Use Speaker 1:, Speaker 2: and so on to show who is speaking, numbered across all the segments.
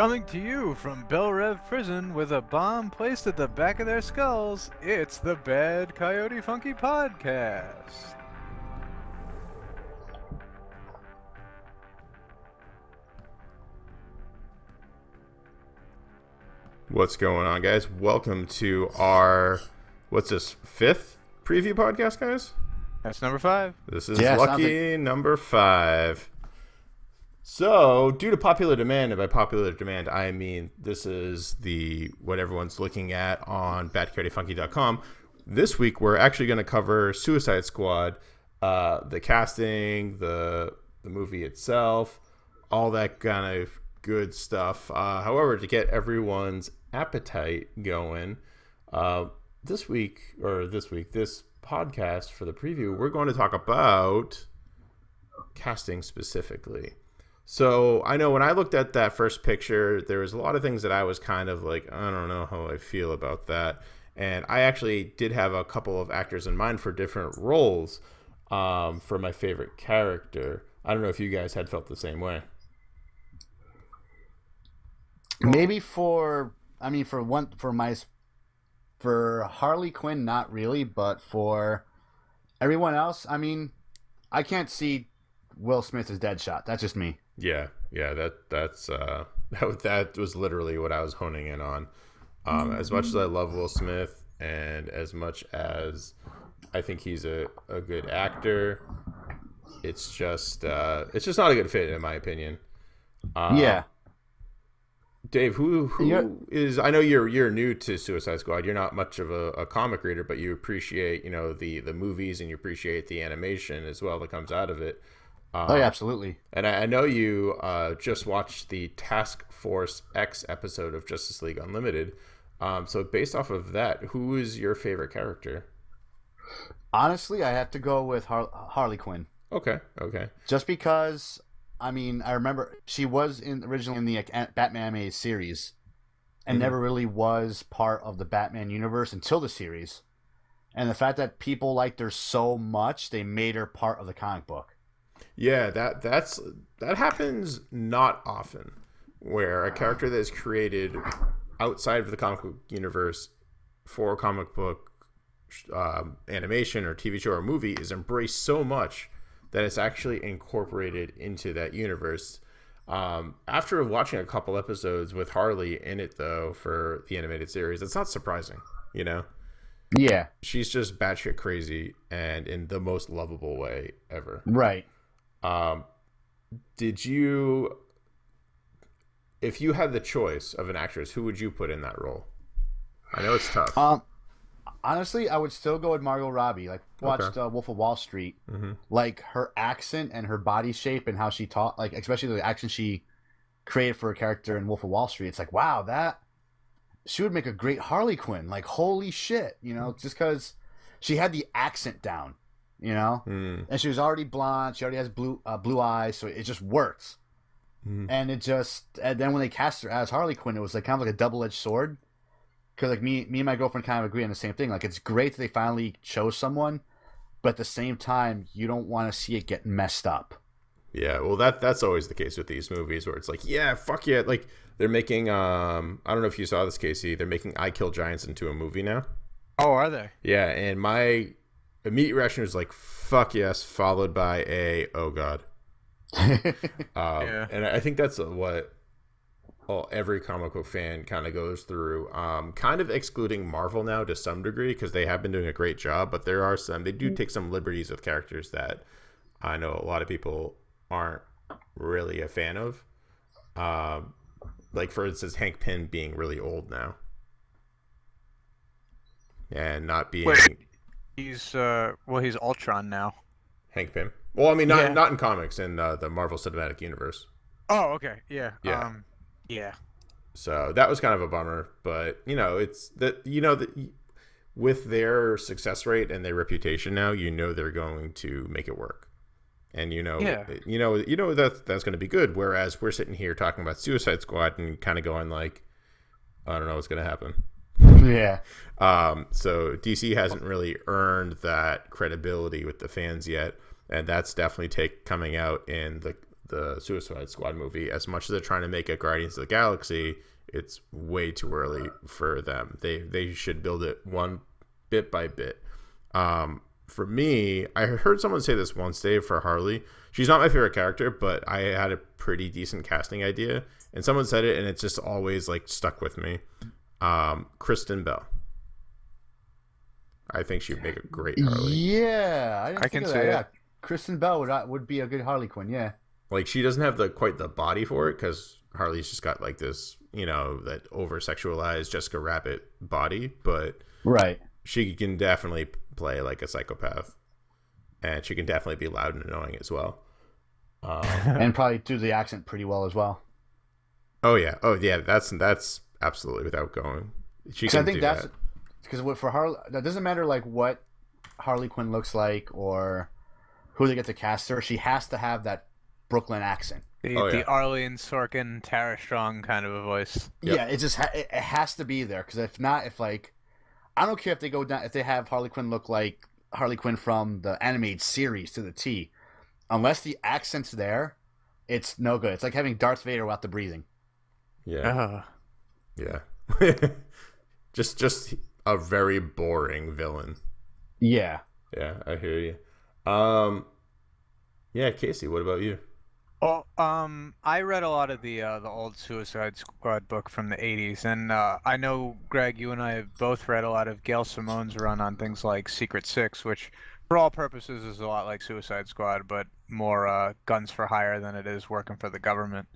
Speaker 1: Coming to you from Belle Reve Prison with a bomb placed at the back of their skulls, it's the Bad Coyote Funky Podcast.
Speaker 2: What's going on, guys? Welcome to our what's this fifth preview podcast, guys?
Speaker 1: That's number five.
Speaker 2: This is
Speaker 3: Yeah, sounds
Speaker 2: lucky number five. So, due to popular demand, and by popular demand, I mean this is the what everyone's looking at on badcoyotefunky.com. This week, we're actually going to cover Suicide Squad, uh, the casting, the the movie itself, all that kind of good stuff. Uh, however, to get everyone's appetite going, uh, this week or this week, this podcast for the preview, we're going to talk about casting specifically. So I know when I looked at that first picture, there was a lot of things that I was kind of like, I don't know how I feel about that. And I actually did have a couple of actors in mind for different roles um, for my favorite character. I don't know if you guys had felt the same way.
Speaker 3: Maybe for I mean for one for my for Harley Quinn not really, but for everyone else, I mean, I can't see Will Smith as Deadshot. That's just me.
Speaker 2: Yeah, yeah, that that's uh, that that was literally what I was honing in on. Um, as much as I love Will Smith, and as much as I think he's a, a good actor, it's just uh, it's just not a good fit in my opinion. Uh,
Speaker 3: yeah.
Speaker 2: Dave, who who
Speaker 3: Yeah.
Speaker 2: is? I know you're you're new to Suicide Squad. You're not much of a, a comic reader, but you appreciate you know the the movies and you appreciate the animation as well that comes out of it. Uh,
Speaker 3: Oh yeah, absolutely.
Speaker 2: and I, I know you uh, just watched the Task Force X episode of Justice League Unlimited. Um, so based off of that, who is your favorite character?
Speaker 3: Honestly, I have to go with Har- Harley Quinn.
Speaker 2: Okay, okay,
Speaker 3: Just because I mean, I remember she was in originally in the a- Batman animated series and
Speaker 2: Mhm.
Speaker 3: never really was part of the Batman universe until the series. And the fact that people liked her so much, they made her part of the comic book.
Speaker 2: Yeah. That that's that happens not often, where a character that is created outside of the comic book universe for a comic book um, animation or TV show or movie is embraced so much that it's actually incorporated into that universe. Um, after watching a couple episodes with Harley in it, though, for the animated series, it's not surprising. You know,
Speaker 3: Yeah,
Speaker 2: she's just batshit crazy and in the most lovable way ever.
Speaker 3: right.
Speaker 2: Um, did you, if you had the choice of an actress, who would you put in that role? I know it's tough.
Speaker 3: Um, honestly, I would still go with Margot Robbie. Like watched uh, Wolf of Wall Street.
Speaker 2: Mhm.
Speaker 3: Like her accent and her body shape and how she taught, like especially the accent she created for a character in Wolf of Wall Street. It's like wow, that she would make a great Harley Quinn. Like holy shit, you know, just because she had the accent down, you know,
Speaker 2: Hmm.
Speaker 3: and she was already blonde. She already has blue uh, blue eyes, so it just works.
Speaker 2: Mhm.
Speaker 3: And it just and then when they cast her as Harley Quinn, it was like kind of like a double edged sword. Because like me, me and my girlfriend kind of agree on the same thing. Like it's great that they finally chose someone, but at the same time, you don't want to see it get messed up.
Speaker 2: Yeah, well that that's always the case with these movies where it's like, yeah, fuck yeah, like they're making um I don't know if you saw this Casey, they're making I Kill Giants into a movie now.
Speaker 1: Oh, are they?
Speaker 2: Yeah, and my immediate reaction was like fuck yes, followed by a oh god. Um,
Speaker 1: Yeah.
Speaker 2: and I think that's what well, every comic book fan kind of goes through. Um, kind of excluding Marvel now to some degree because they have been doing a great job, but there are some they do take some liberties with characters that I know a lot of people aren't really a fan of. Um, like for instance, Hank Pym being really old now, and not being
Speaker 1: Wait. He's uh, well, he's Ultron now.
Speaker 2: Hank Pym. Well, I mean, not
Speaker 1: Yeah.
Speaker 2: not in comics in uh, the Marvel Cinematic Universe.
Speaker 1: Oh, okay, yeah,
Speaker 2: Yeah.
Speaker 1: um, yeah.
Speaker 2: So that was kind of a bummer, but you know, it's that you know that with their success rate and their reputation now, you know they're going to make it work, and you know,
Speaker 1: Yeah.
Speaker 2: you know, you know that that's going to be good. Whereas we're sitting here talking about Suicide Squad and kind of going like, I don't know what's going to happen.
Speaker 3: yeah,
Speaker 2: Um, so DC hasn't really earned that credibility with the fans yet, and that's definitely take coming out in the the Suicide Squad movie. As much as they're trying to make it Guardians of the Galaxy, it's way too early for them. They they should build it one bit by bit. Um, for me, I heard someone say this once, Dave, for Harley. She's not my favorite character, but I had a pretty decent casting idea, and someone said it, and it's just always like stuck with me. Um, Kristen Bell. I think she'd make a great Harley.
Speaker 3: Yeah, I,
Speaker 1: I can say
Speaker 3: that.
Speaker 1: it.
Speaker 3: Yeah, Kristen Bell would uh, would be a good Harley Quinn. Yeah,
Speaker 2: Like she doesn't have the quite the body for it because Harley's just got like this, you know, that over sexualized Jessica Rabbit body, but
Speaker 3: right.
Speaker 2: she can definitely play like a psychopath, and she can definitely be loud and annoying as well. Um,
Speaker 3: and probably do the accent pretty well as well.
Speaker 2: oh yeah, oh yeah, that's that's absolutely without going. She
Speaker 3: 'Cause
Speaker 2: can
Speaker 3: I think
Speaker 2: do
Speaker 3: that's because what for Harley, that doesn't matter like what Harley Quinn looks like or who they get to cast her. She has to have that Brooklyn accent.
Speaker 1: The,
Speaker 2: Oh,
Speaker 1: the
Speaker 2: yeah.
Speaker 1: Arlene Sorkin, Tara Strong kind of a voice.
Speaker 2: Yep.
Speaker 3: Yeah, it just ha- it, it has to be there because if not, if like I don't care if they go down if they have Harley Quinn look like Harley Quinn from the animated series to the T, unless the accent's there, it's no good. It's like having Darth Vader without the breathing.
Speaker 2: Yeah,
Speaker 1: Ugh.
Speaker 2: Yeah. just just a very boring villain.
Speaker 3: Yeah.
Speaker 2: Yeah, I hear you. Um, yeah, Casey, what about you?
Speaker 1: Well, um, I read a lot of the uh, the old Suicide Squad book from the '80s, and uh, I know Greg, you and I have both read a lot of Gail Simone's run on things like Secret Six, which, for all purposes, is a lot like Suicide Squad, but more uh, guns for hire than it is working for the government.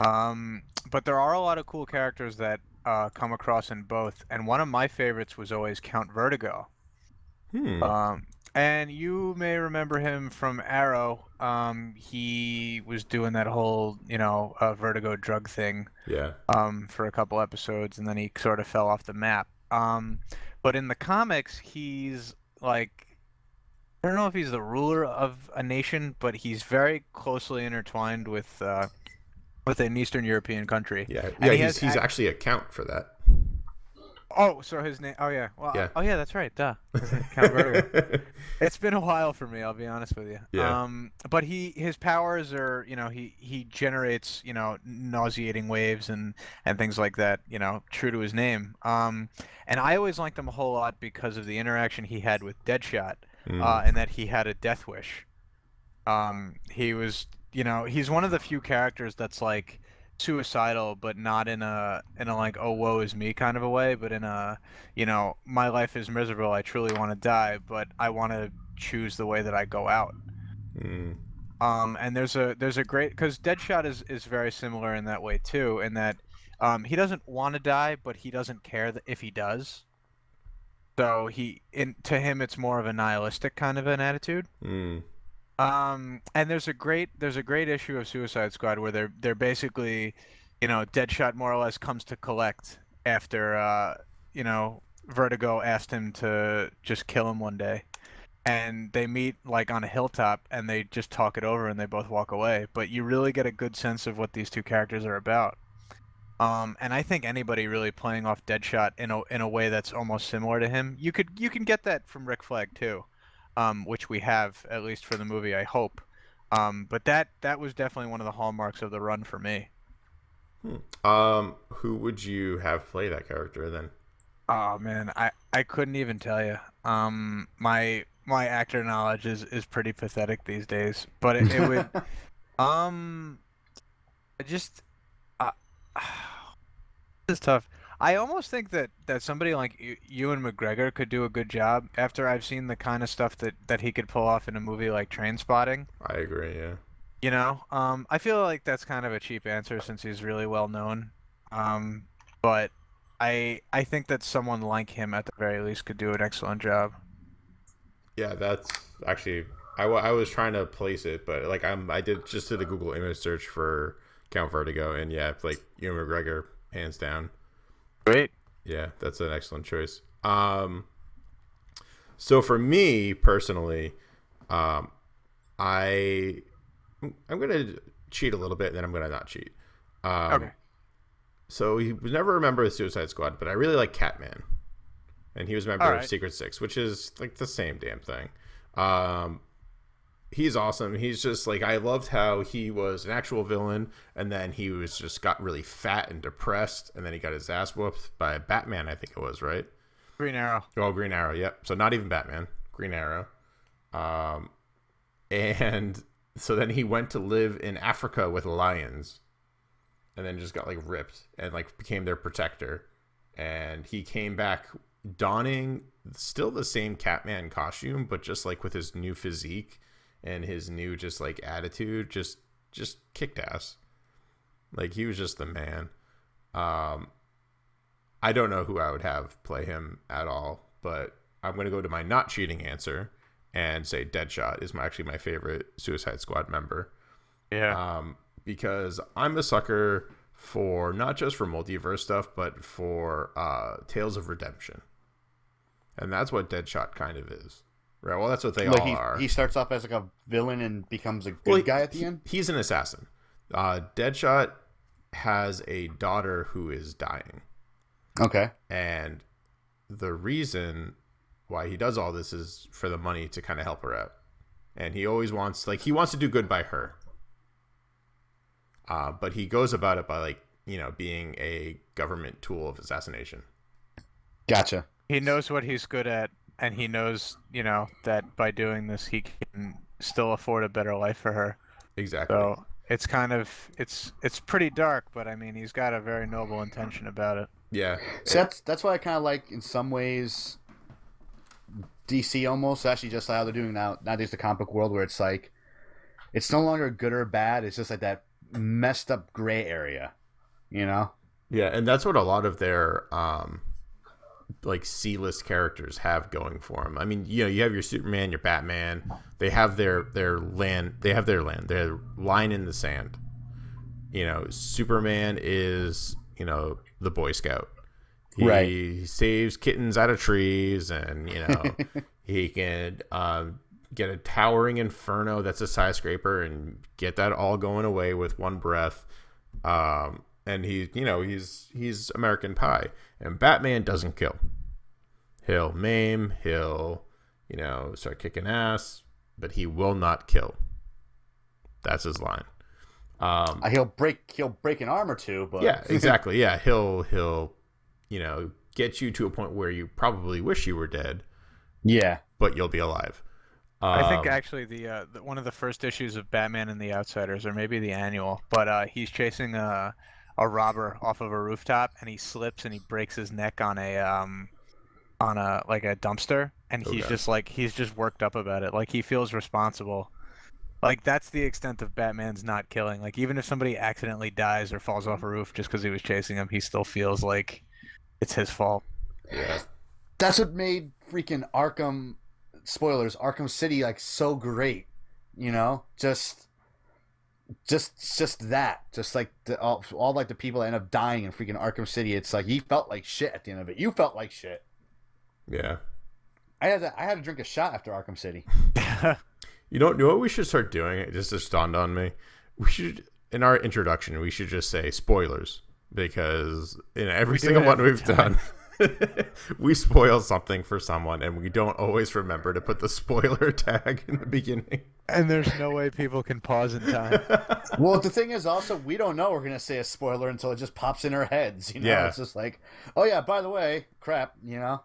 Speaker 1: Um, but there are a lot of cool characters that uh, come across in both, and one of my favorites was always Count Vertigo.
Speaker 2: Hmm.
Speaker 1: Um, and you may remember him from Arrow. Um, he was doing that whole, you know, uh, Vertigo drug thing
Speaker 2: yeah.
Speaker 1: um, for a couple episodes, and then he sort of fell off the map. Um, but in the comics, he's like, I don't know if he's the ruler of a nation, but he's very closely intertwined with uh, with an Eastern European country.
Speaker 2: Yeah.
Speaker 1: And
Speaker 2: Yeah.
Speaker 1: he
Speaker 2: He's he's
Speaker 1: ac-
Speaker 2: actually a count for that.
Speaker 1: Oh, so his name? Oh yeah. Well,
Speaker 2: Yeah.
Speaker 1: oh yeah, that's right. Duh. Count Vertigo. It's been a while for me, I'll be honest with you.
Speaker 2: Yeah.
Speaker 1: Um, but he his powers are, you know, he he generates, you know, nauseating waves and and things like that, you know, true to his name. Um, and I always liked him a whole lot because of the interaction he had with Deadshot,
Speaker 2: Hmm.
Speaker 1: uh, and that he had a death wish. Um, he was, you know, he's one of the few characters that's like suicidal, but not in a in a like oh woe is me kind of a way, but in a you know my life is miserable. I truly want to die, but I want to choose the way that I go out.
Speaker 2: Hmm.
Speaker 1: Um, and there's a there's a great because Deadshot is is very similar in that way too, in that um, he doesn't want to die, but he doesn't care if he does. So he in to him it's more of a nihilistic kind of an attitude.
Speaker 2: Hmm.
Speaker 1: Um, and there's a great there's a great issue of Suicide Squad where they're they're basically, you know, Deadshot more or less comes to collect after uh, you know, Vertigo asked him to just kill him one day. And they meet like on a hilltop and they just talk it over and they both walk away. But you really get a good sense of what these two characters are about. Um, and I think anybody really playing off Deadshot in a in a way that's almost similar to him, you could you can get that from Rick Flag too um, which we have at least for the movie, I hope. Um, but that that was definitely one of the hallmarks of the run for me.
Speaker 2: Um, who would you have play that character then?
Speaker 1: Oh man, I I couldn't even tell you. Um, my my actor knowledge is is pretty pathetic these days. But it, it would, um, I just, uh, this is tough. I almost think that that somebody like you, Ewan McGregor could do a good job after I've seen the kind of stuff that that he could pull off in a movie like Train Spotting.
Speaker 2: I agree. Yeah.
Speaker 1: You know, um, I feel like that's kind of a cheap answer since he's really well known. Um, but I I think that someone like him at the very least could do an excellent job.
Speaker 2: Yeah, that's actually I, I was trying to place it, but like I'm I did just did a Google image search for Count Vertigo, and yeah, like Ewan McGregor, hands down.
Speaker 1: Great.
Speaker 2: Yeah, that's an excellent choice. Um, so for me personally, um, I I'm gonna cheat a little bit, and then I'm gonna not cheat. Um,
Speaker 1: Okay.
Speaker 2: So he was never a member of the Suicide Squad, but I really like Catman, and he was a member of Secret Six, which is like the same damn thing. Um, he's awesome. He's just like I loved how he was an actual villain, and then he was just got really fat and depressed, and then he got his ass whooped by Batman. I think it was right.
Speaker 1: Green Arrow.
Speaker 2: Oh, Green Arrow. Yep. So not even Batman. Green Arrow. Um, and so then he went to live in Africa with lions, and then just got like ripped and like became their protector. And he came back donning still the same Catman costume, but just like with his new physique and his new just like attitude, just just kicked ass. Like he was just the man. Um, I don't know who I would have play him at all, but I'm gonna go to my not cheating answer and say Deadshot is my, actually my favorite Suicide Squad member.
Speaker 1: Yeah.
Speaker 2: Um, because I'm a sucker for not just for multiverse stuff, but for uh, Tales of Redemption, and that's what Deadshot kind of is. Right. Well, that's what they
Speaker 3: like
Speaker 2: all
Speaker 3: he,
Speaker 2: are.
Speaker 3: he starts off as like a villain and becomes a good
Speaker 2: Well,
Speaker 3: guy at the end.
Speaker 2: He's an assassin. Uh, Deadshot has a daughter who is dying.
Speaker 3: Okay.
Speaker 2: And the reason why he does all this is for the money to kind of help her out. And he always wants, like, he wants to do good by her. Uh, but he goes about it by, like, you know, being a government tool of assassination.
Speaker 3: Gotcha.
Speaker 1: he knows what he's good at, and he knows, you know, that by doing this, he can still afford a better life for her.
Speaker 2: Exactly.
Speaker 1: So it's kind of it's it's pretty dark, but I mean, he's got a very noble intention about it.
Speaker 2: yeah.
Speaker 3: So that's that's what I kind of like in some ways. DC almost actually just how they're doing now nowadays the comic book world where it's like it's no longer good or bad. It's just like that messed up gray area, you know.
Speaker 2: Yeah, and that's what a lot of their um like C-list characters have going for them. I mean, you know, you have your Superman, your Batman. They have their their land. They have their land. Their line in the sand. You know, Superman is you know the Boy Scout. He
Speaker 3: Right.
Speaker 2: saves kittens out of trees, and you know he can um, get a towering inferno that's a skyscraper and get that all going away with one breath. Um, and he, you know, he's he's American Pie, and Batman doesn't kill. He'll maim, he'll, you know, start kicking ass, but he will not kill. That's his line. Um,
Speaker 3: Uh, He'll break he'll break an arm or two, but
Speaker 2: yeah, exactly. Yeah, he'll he'll, you know, get you to a point where you probably wish you were dead,
Speaker 3: yeah.
Speaker 2: but you'll be alive.
Speaker 1: I think
Speaker 2: Um,
Speaker 1: actually the, uh, the one of the first issues of Batman and the Outsiders, or maybe the annual, but uh, he's chasing a a robber off of a rooftop, and he slips and he breaks his neck on a um on a like a dumpster, and he's
Speaker 2: Okay.
Speaker 1: just like he's just worked up about it, like he feels responsible. Like that's the extent of Batman's not killing. Like even if somebody accidentally dies or falls off a roof just because he was chasing him, he still feels like it's his fault.
Speaker 2: yeah.
Speaker 3: That's what made freaking Arkham spoilers Arkham City like so great. You know, just just just that, just like the, all, all like the people that end up dying in freaking Arkham City. It's like he felt like shit at the end of it. You felt like shit.
Speaker 2: yeah.
Speaker 3: I had to, I had to drink a shot after Arkham City.
Speaker 2: You know, you know what we should start doing? It just just dawned on me. We should in our introduction we should just say spoilers because in every single one
Speaker 1: every
Speaker 2: we've done, we spoil something for someone, and we don't always remember to put the spoiler tag in the beginning.
Speaker 1: and there's no way people can pause in time.
Speaker 3: well, the thing is also we don't know we're gonna say a spoiler until it just pops in our heads. You know,
Speaker 2: Yeah.
Speaker 3: it's just like, oh yeah, by the way, crap. You know,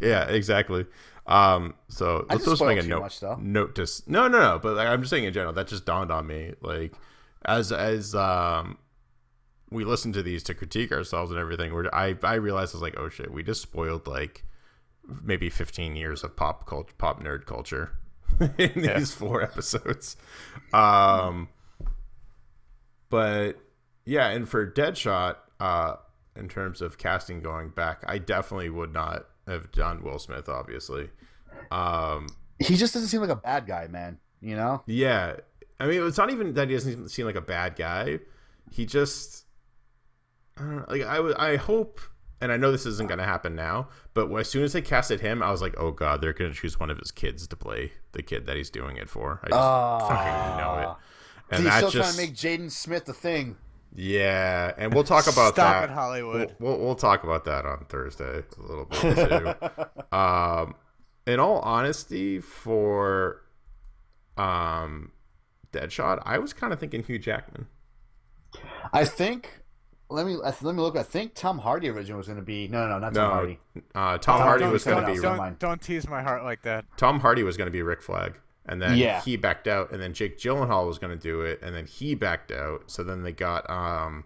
Speaker 2: yeah, exactly. Um, so
Speaker 3: I
Speaker 2: let's
Speaker 3: just
Speaker 2: just make a note.
Speaker 3: much, though.
Speaker 2: Note to no, no, no. But like, I'm just saying in general. That just dawned on me. Like as as um we listen to these to critique ourselves and everything. We're I I realized I was like, oh shit, we just spoiled like maybe 15 years of pop culture, pop nerd culture in
Speaker 1: Yeah.
Speaker 2: these four episodes. Um, but yeah, and for Deadshot, uh, in terms of casting going back, I definitely would not have done Will Smith. Obviously, um,
Speaker 3: he just doesn't seem like a bad guy, man. You know,
Speaker 2: yeah. I mean, it's not even that he doesn't seem like a bad guy. He just, I don't know, like I I hope, and I know this isn't going to happen now, but as soon as they casted him, I was like, oh god, they're going to choose one of his kids to play the kid that he's doing it for. I just fucking know it. And
Speaker 3: he's
Speaker 2: that
Speaker 3: still
Speaker 2: just,
Speaker 3: trying to make Jaden Smith a thing.
Speaker 2: yeah, and we'll talk about
Speaker 1: Stop
Speaker 2: that.
Speaker 1: it, Hollywood.
Speaker 2: We'll, we'll, we'll talk about that on Thursday a little bit too. um, in all honesty, for um, Deadshot, I was kind of thinking Hugh Jackman.
Speaker 3: I think. Let me let me look. I think Tom Hardy originally was going to be no, no, no, not Tom
Speaker 2: No,
Speaker 3: Hardy.
Speaker 2: Uh, Tom
Speaker 3: Oh,
Speaker 2: Hardy was going to be
Speaker 3: don't-
Speaker 1: Don't, don't tease my heart like that.
Speaker 2: Tom Hardy was going to be Rick Flag, and then
Speaker 3: Yeah.
Speaker 2: he backed out, and then Jake Gyllenhaal was going to do it, and then he backed out. So then they got um,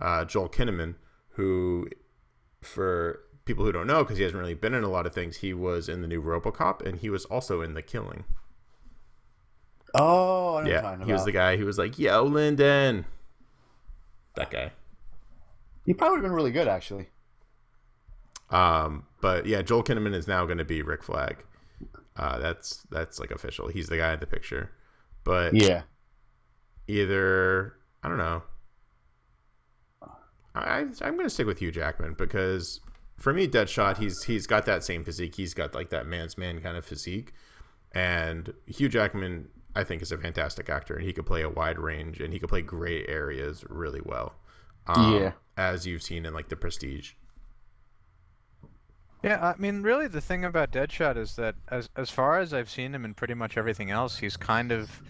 Speaker 2: uh, Joel Kinnaman, who, for people who don't know, because he hasn't really been in a lot of things, he was in the new RoboCop, and he was also in The Killing.
Speaker 3: Oh, I know what you're
Speaker 2: Yeah,
Speaker 3: talking
Speaker 2: he was the guy who was like, "Yo, Linden." That guy.
Speaker 3: He probably would have been really good, actually.
Speaker 2: Um, but yeah, Joel Kinnaman is now going to be Rick Flag. Uh, that's that's like official. He's the guy in the picture. But
Speaker 3: Yeah.
Speaker 2: either I don't know. I I'm gonna stick with Hugh Jackman because for me, Deadshot, he's he's got that same physique. He's got like that man's man kind of physique, and Hugh Jackman, I think, is a fantastic actor, and he could play a wide range, and he could play gray areas really well. Um,
Speaker 3: Yeah.
Speaker 2: as you've seen in like The Prestige.
Speaker 1: Yeah, I mean, really, the thing about Deadshot is that, as as far as I've seen him in pretty much everything else, he's kind of,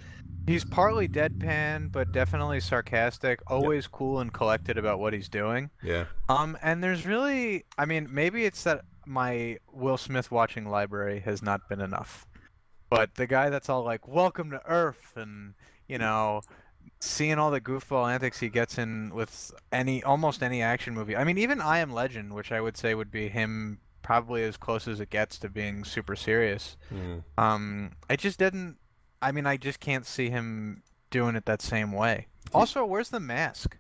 Speaker 1: he's partly deadpan, but definitely sarcastic. Always cool and collected about what he's doing.
Speaker 2: Yeah,
Speaker 1: Um, and there's really, I mean, maybe it's that my Will Smith watching library has not been enough, but the guy that's all like, "Welcome to Earth," and you know, seeing all the goofball antics he gets in with any almost any action movie. I mean, even I Am Legend, which I would say would be him probably as close as it gets to being super serious.
Speaker 2: Mm.
Speaker 1: Um, I just didn't. I mean, I just can't see him doing it that same way. Also, where's the mask?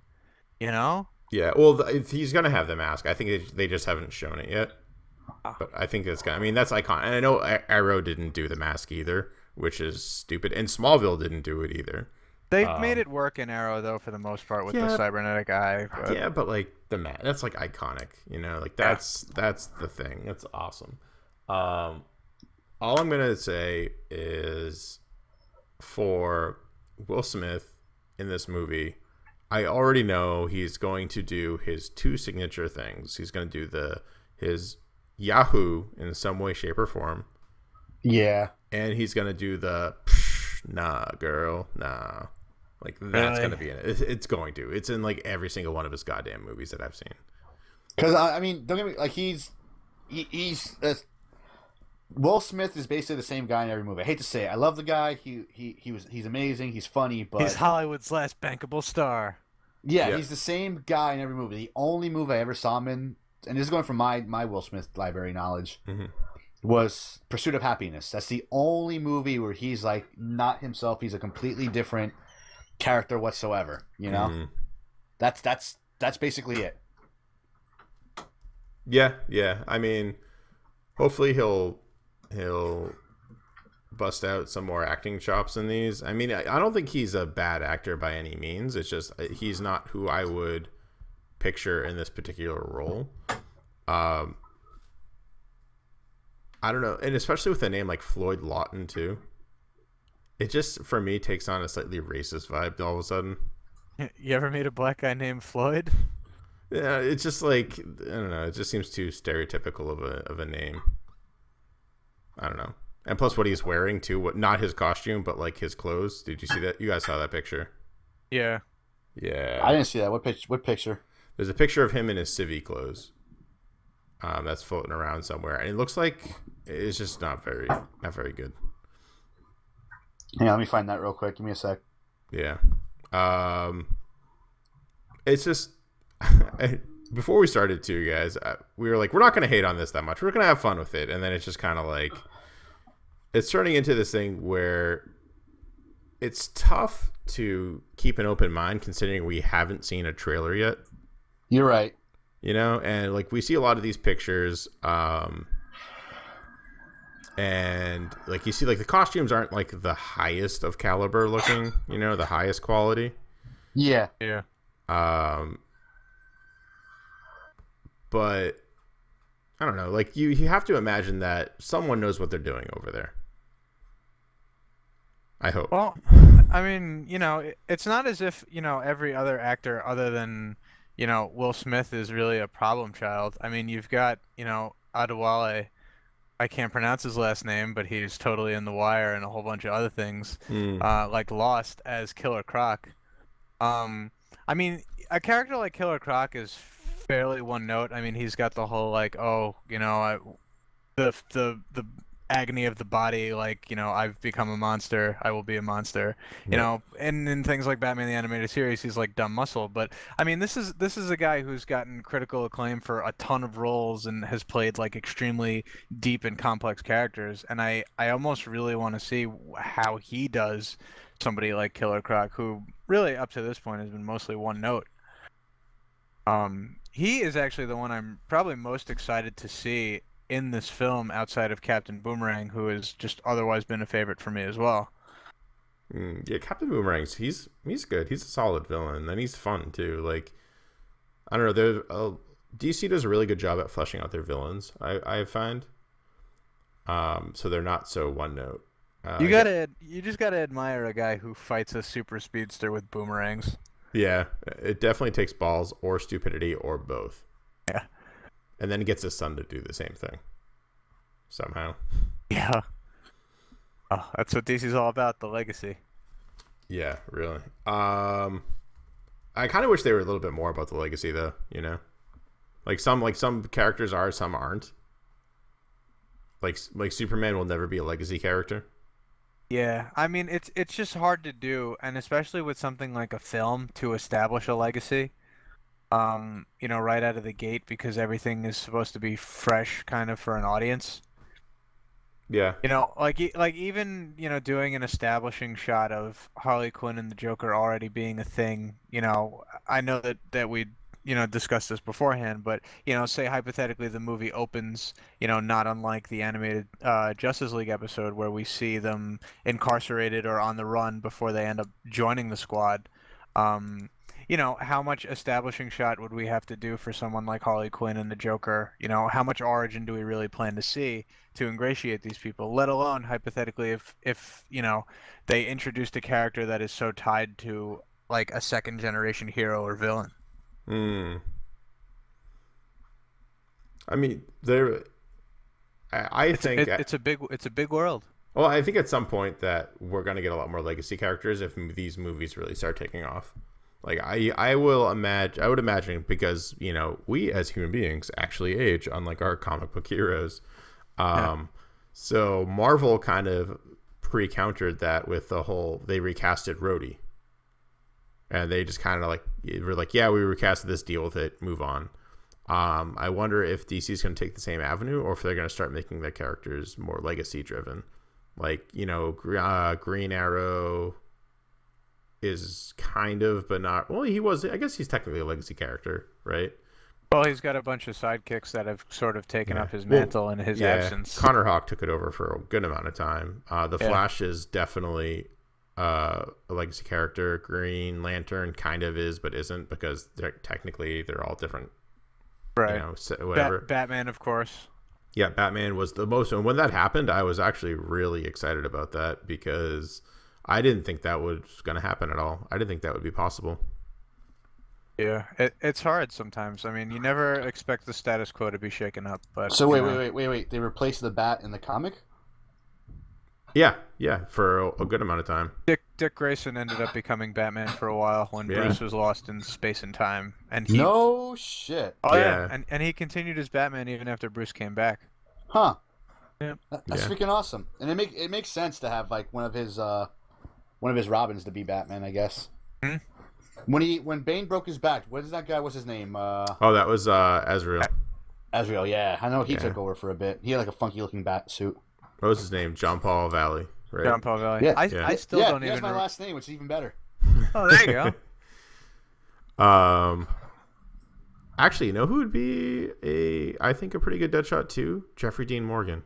Speaker 1: You know?
Speaker 2: yeah. Well, th- he's gonna have the mask. I think they, they just haven't shown it yet.
Speaker 1: Ah.
Speaker 2: But I think that's gonna. I mean, that's iconic. And I know Arrow didn't do the mask either, which is stupid. And Smallville didn't do it either.
Speaker 1: They've
Speaker 2: Um,
Speaker 1: made it work in Arrow though, for the most part, with
Speaker 2: Yeah.
Speaker 1: the cybernetic eye. But
Speaker 2: yeah, but like the mat, that's like iconic. You know, like
Speaker 1: Yeah.
Speaker 2: that's that's the thing. That's awesome. Um, all I'm gonna say is for Will Smith in this movie, I already know he's going to do his two signature things. He's going to do the his Yahoo in some way, shape, or form,
Speaker 3: Yeah.
Speaker 2: and he's going to do the "Psh, nah, girl, nah. Like that's
Speaker 1: Really?
Speaker 2: going to be in it. It's, it's going to. It's in like every single one of his goddamn movies that I've seen.
Speaker 3: Because I, I mean, don't get me like he's he, he's uh, Will Smith is basically the same guy in every movie. I hate to say it. I love the guy. He he he was he's amazing. He's funny, but
Speaker 1: he's Hollywood's last bankable star.
Speaker 3: yeah,
Speaker 2: Yeah.
Speaker 3: he's the same guy in every movie. The only movie I ever saw him in, and this is going from my my Will Smith library knowledge,
Speaker 2: Mhm.
Speaker 3: was Pursuit of Happiness. That's the only movie where he's like not himself. He's a completely different character whatsoever. You know,
Speaker 2: Mhm.
Speaker 3: that's that's that's basically it.
Speaker 2: Yeah, yeah. I mean, hopefully he'll he'll bust out some more acting chops in these. I mean, I, I don't think he's a bad actor by any means. It's just uh, he's not who I would picture in this particular role. Um, I don't know, and especially with a name like Floyd Lawton too. It just for me takes on a slightly racist vibe all of a sudden.
Speaker 1: You ever meet a black guy named Floyd?
Speaker 2: Yeah, it's just like I don't know. It just seems too stereotypical of a of a name. I don't know. And plus, what he's wearing too. What not his costume, but like his clothes. Did you see that? You guys saw that picture?
Speaker 1: Yeah.
Speaker 2: Yeah.
Speaker 3: I didn't see that. What picture? What picture?
Speaker 2: There's a picture of him in his civvy clothes. Um, that's floating around somewhere, and it looks like it's just not very not very good.
Speaker 3: On, let me find that real quick. Give me a sec.
Speaker 2: Yeah. Um, it's just before we started too, guys. We were like, we're not going to hate on this that much. We're going to have fun with it, and then it's just kind of like it's turning into this thing where it's tough to keep an open mind considering we haven't seen a trailer yet.
Speaker 3: You're right.
Speaker 2: You know, and like we see a lot of these pictures, um, and like you see, like the costumes aren't like the highest of caliber looking. You know, the highest quality.
Speaker 3: Yeah.
Speaker 1: Yeah.
Speaker 2: Um, but I don't know. Like you, you have to imagine that someone knows what they're doing over there. I hope.
Speaker 1: Well, I mean, you know, it- it's not as if, you know, every other actor other than, you know, Will Smith is really a problem child. I mean, you've got, you know, Adewale, I can't pronounce his last name, but he's totally in The Wire and a whole bunch of other things,
Speaker 2: Mm.
Speaker 1: uh, like Lost as Killer Croc. Um, I mean, a character like Killer Croc is fairly one note. I mean, he's got the whole like, oh, you know, I, the the the agony of the body, like, you know, I've become a monster, I will be a monster, you
Speaker 2: Yeah.
Speaker 1: know, and in things like Batman the animated series, he's like dumb muscle. But I mean, this is this is a guy who's gotten critical acclaim for a ton of roles and has played like extremely deep and complex characters, and I I almost really want to see how he does somebody like Killer Croc, who really up to this point has been mostly one note. Um, he is actually the one I'm probably most excited to see in this film outside of Captain Boomerang, who has just otherwise been a favorite for me as well.
Speaker 2: Mm, yeah, Captain Boomerang's he's he's good. He's a solid villain, and he's fun too. Like I don't know, there's uh, DC does a really good job at fleshing out their villains. I I find, um, so they're not so one note. Uh,
Speaker 1: You gotta, you just gotta admire a guy who fights a super speedster with boomerangs.
Speaker 2: yeah, it definitely takes balls or stupidity or both. And then gets his son to do the same thing somehow.
Speaker 1: Yeah. Oh, that's what DC's all about—the legacy.
Speaker 2: Yeah, really. Um, I kind of wish they were a little bit more about the legacy, though. You know, like some like some characters are, some aren't. Like like Superman will never be a legacy character.
Speaker 1: Yeah, I mean it's it's just hard to do, and especially with something like a film to establish a legacy. Um, you know, right out of the gate because everything is supposed to be fresh, kind of for an audience.
Speaker 2: Yeah,
Speaker 1: You know, like like even you know doing an establishing shot of Harley Quinn and the Joker already being a thing. You know, I know that that we you know discussed this beforehand, but you know, say hypothetically the movie opens, you know, not unlike the animated uh, Justice League episode where we see them incarcerated or on the run before they end up joining the squad. Um, you know, how much establishing shot would we have to do for someone like Harley Quinn and the Joker? You know, how much origin do we really plan to see to ingratiate these people? Let alone hypothetically, if if you know they introduced a character that is so tied to like a second generation hero or villain.
Speaker 2: Hmm. I mean, there. I, I think.
Speaker 1: It, it's a big it's a big world.
Speaker 2: well, I think at some point that we're gonna get a lot more legacy characters if these movies really start taking off. Like I, I will imagine. I would imagine because you know we as human beings actually age, unlike our comic book heroes. Um, so Marvel kind of pre-countered that with the whole they recasted Rhodey, and they just kind of like were like, yeah, we recasted this, deal with it, move on. Um, I wonder if DC is going to take the same avenue, or if they're going to start making their characters more legacy driven. Like you know, uh, Green Arrow is kind of, but not. Well, he was. I guess he's technically a legacy character, right?
Speaker 1: Well, he's got a bunch of sidekicks that have sort of taken
Speaker 2: Yeah.
Speaker 1: up his
Speaker 2: Well,
Speaker 1: mantle in his
Speaker 2: yeah,
Speaker 1: absence.
Speaker 2: Connor Hawke took it over for a good amount of time. Uh, the
Speaker 1: Yeah.
Speaker 2: Flash is definitely uh, a legacy character. Green Lantern kind of is, but isn't because they're technically they're all different.
Speaker 1: right.
Speaker 2: You know, so
Speaker 1: Bat-
Speaker 2: whatever.
Speaker 1: Batman, of course.
Speaker 2: yeah, Batman was the most. And when that happened, I was actually really excited about that because I didn't think that was going to happen at all. I didn't think that would be possible.
Speaker 1: Yeah, it, it's hard sometimes. I mean, you never expect the status quo to be shaken up, but
Speaker 3: So
Speaker 1: you
Speaker 3: wait,
Speaker 1: know.
Speaker 3: wait, wait, wait, wait. They replaced the bat in the comic.
Speaker 2: Yeah, yeah, for a, a good amount of time.
Speaker 1: Dick Dick Grayson ended up becoming Batman for a while when
Speaker 2: Yeah.
Speaker 1: Bruce was lost in space and time, and he
Speaker 3: No shit.
Speaker 1: oh yeah,
Speaker 2: Yeah.
Speaker 1: and and he continued as Batman even after Bruce came back.
Speaker 3: Huh.
Speaker 1: Yeah.
Speaker 3: That's
Speaker 2: Yeah.
Speaker 3: freaking awesome. And it make it makes sense to have like one of his uh one of his Robins to be Batman, I guess.
Speaker 1: Hmm?
Speaker 3: When he when Bane broke his back, what is that guy? What's his name? Uh
Speaker 2: Oh, that was uh, Ezreal.
Speaker 3: Azrael, yeah. I know he
Speaker 2: Yeah.
Speaker 3: took over for a bit. He had like a funky looking bat suit.
Speaker 2: What was his name? John Paul Valley, right?
Speaker 1: John Paul Valley.
Speaker 3: Yeah.
Speaker 1: I,
Speaker 2: Yeah.
Speaker 1: I still
Speaker 3: yeah,
Speaker 1: don't
Speaker 3: he has
Speaker 1: even.
Speaker 3: my
Speaker 1: re-
Speaker 3: last name, which is even better.
Speaker 1: Oh, there you go.
Speaker 2: Um, actually, you know who would be a I think a pretty good Deadshot too? Jeffrey Dean Morgan.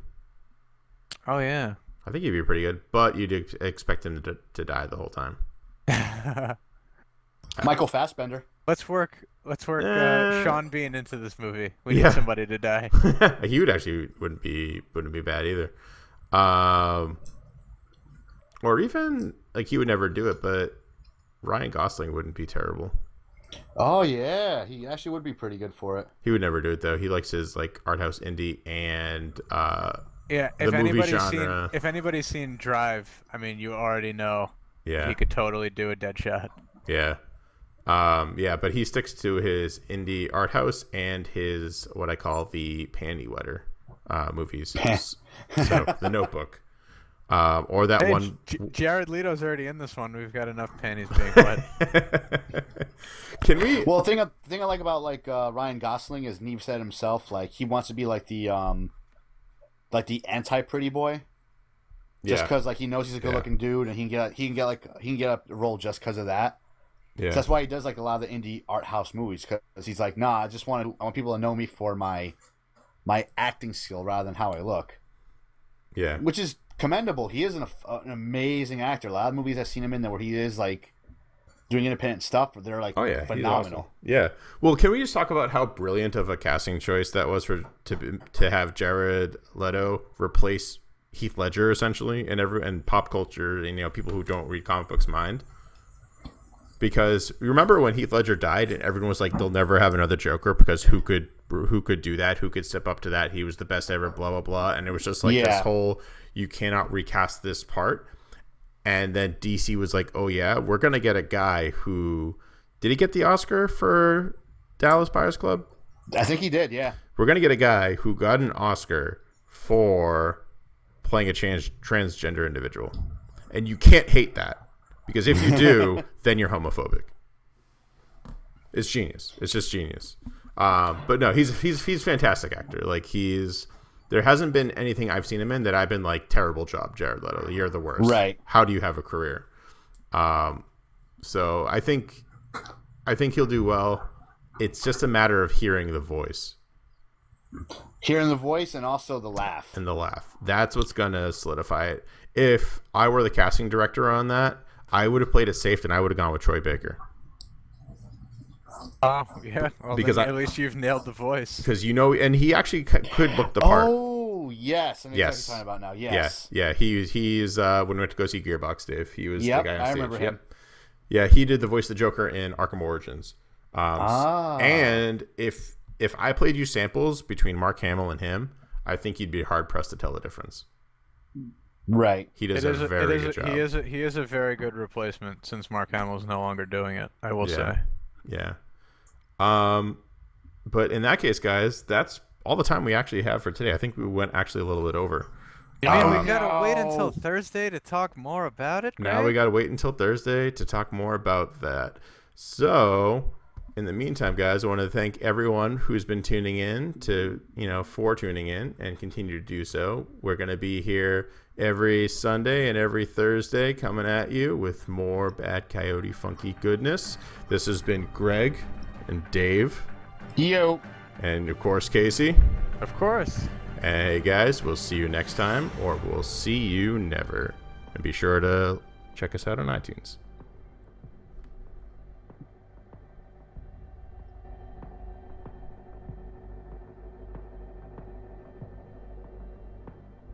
Speaker 1: Oh yeah.
Speaker 2: I think he'd be pretty good, but you'd expect him to, to die the whole time.
Speaker 3: Michael Fassbender.
Speaker 1: let's work. Let's work
Speaker 2: Uh,
Speaker 1: uh, Sean Bean into this movie. We
Speaker 2: Yeah.
Speaker 1: need somebody to die.
Speaker 2: he would actually wouldn't be wouldn't be bad either. Um, or even like he would never do it, but Ryan Gosling wouldn't be terrible.
Speaker 3: Oh yeah, he actually would be pretty good for it.
Speaker 2: He would never do it though. He likes his like art house indie and uh
Speaker 1: Yeah, if
Speaker 2: the movie
Speaker 1: anybody's seen if anybody's seen Drive, I mean, you already know
Speaker 2: Yeah,
Speaker 1: he could totally do a Deadshot.
Speaker 2: yeah, um, yeah. But he sticks to his indie art house and his what I call the panty wetter uh, movies. so the Notebook, um, or that
Speaker 1: Hey,
Speaker 2: one.
Speaker 1: J- Jared Leto's already in this one. We've got enough panties being wet.
Speaker 2: Can we?
Speaker 3: Well, thing, I- the thing I like about like uh, Ryan Gosling is Neve said himself, like he wants to be like the um, like the anti pretty boy, just
Speaker 2: yeah,
Speaker 3: because like he knows he's a good looking dude and he can get he can get like he can get up a role just because of that.
Speaker 2: yeah.
Speaker 3: So that's why he does like a lot of the indie art house movies because he's like, nah, I just want to I want people to know me for my my acting skill rather than how I look,
Speaker 2: yeah.
Speaker 3: which is commendable. He is an, an amazing actor. A lot of movies I've seen him in there where he is like doing independent stuff, but they're like
Speaker 2: Oh yeah,
Speaker 3: phenomenal.
Speaker 2: awesome. Yeah. Well, can we just talk about how brilliant of a casting choice that was for to to have Jared Leto replace Heath Ledger essentially, and every and pop culture, and you know, people who don't read comic books mind. Because remember when Heath Ledger died, and everyone was like, "They'll never have another Joker because who could who could do that? Who could step up to that? He was the best ever." Blah blah blah, and it was just like this whole you cannot recast this part. And then DC was like, "Oh yeah, we're gonna get a guy who did he get the Oscar for Dallas Buyers Club?
Speaker 3: I think he did, yeah.
Speaker 2: We're gonna get a guy who got an Oscar for playing a trans- transgender individual, and you can't hate that because if you do, then you're homophobic. It's genius. It's just genius. Um, but no, he's he's he's a fantastic actor. Like he's there hasn't been anything I've seen him in that I've been like terrible job, Jared Leto. You're the worst.
Speaker 3: Right.
Speaker 2: How do you have a career? Um, so I think I think he'll do well. It's just a matter of hearing the voice
Speaker 3: Hearing the voice and also the laugh.
Speaker 2: and the laugh. That's what's gonna solidify it. If I were the casting director on that, I would have played it safe and I would have gone with Troy Baker
Speaker 1: Oh yeah, well,
Speaker 2: Because
Speaker 1: then
Speaker 2: I-
Speaker 1: at least you've nailed the voice.
Speaker 2: because you know, and he actually c- could look the part.
Speaker 3: Oh yes, I know
Speaker 2: Yes.
Speaker 3: exactly what you're talking about now.
Speaker 2: Yeah,
Speaker 3: Yes.
Speaker 2: yeah. He he's uh, when we went to go see Gearbox, Dave. He was
Speaker 3: Yep,
Speaker 2: the guy on
Speaker 3: I
Speaker 2: stage.
Speaker 3: remember him.
Speaker 2: Yep. Yeah, he did the voice of the Joker in Arkham Origins. Um,
Speaker 3: Ah.
Speaker 2: And if if I played you samples between Mark Hamill and him, I think you'd be hard pressed to tell the difference.
Speaker 3: Right.
Speaker 2: He does
Speaker 1: It
Speaker 2: a
Speaker 1: is a,
Speaker 2: very
Speaker 1: it is
Speaker 2: good
Speaker 1: a,
Speaker 2: job.
Speaker 1: he is a, he is a very good replacement since Mark Hamill is no longer doing it. I will
Speaker 2: Yeah.
Speaker 1: say.
Speaker 2: Yeah. Um, but in that case, guys, that's all the time we actually have for today. I think we went actually a little bit over.
Speaker 1: I mean,
Speaker 2: Um,
Speaker 1: we gotta wait until Thursday to talk more about it.
Speaker 2: Now we got to wait until Thursday to talk more about that. So, in the meantime, guys, I want to thank everyone who's been tuning in to, you know, for tuning in and continue to do so. We're going to be here every Sunday and every Thursday coming at you with more Bad Coyote Funky goodness. This has been Greg and Dave
Speaker 3: Yo.
Speaker 2: and, of course, Casey.
Speaker 1: Of course.
Speaker 2: Hey, guys, we'll see you next time or we'll see you never. And be sure to check us out on iTunes.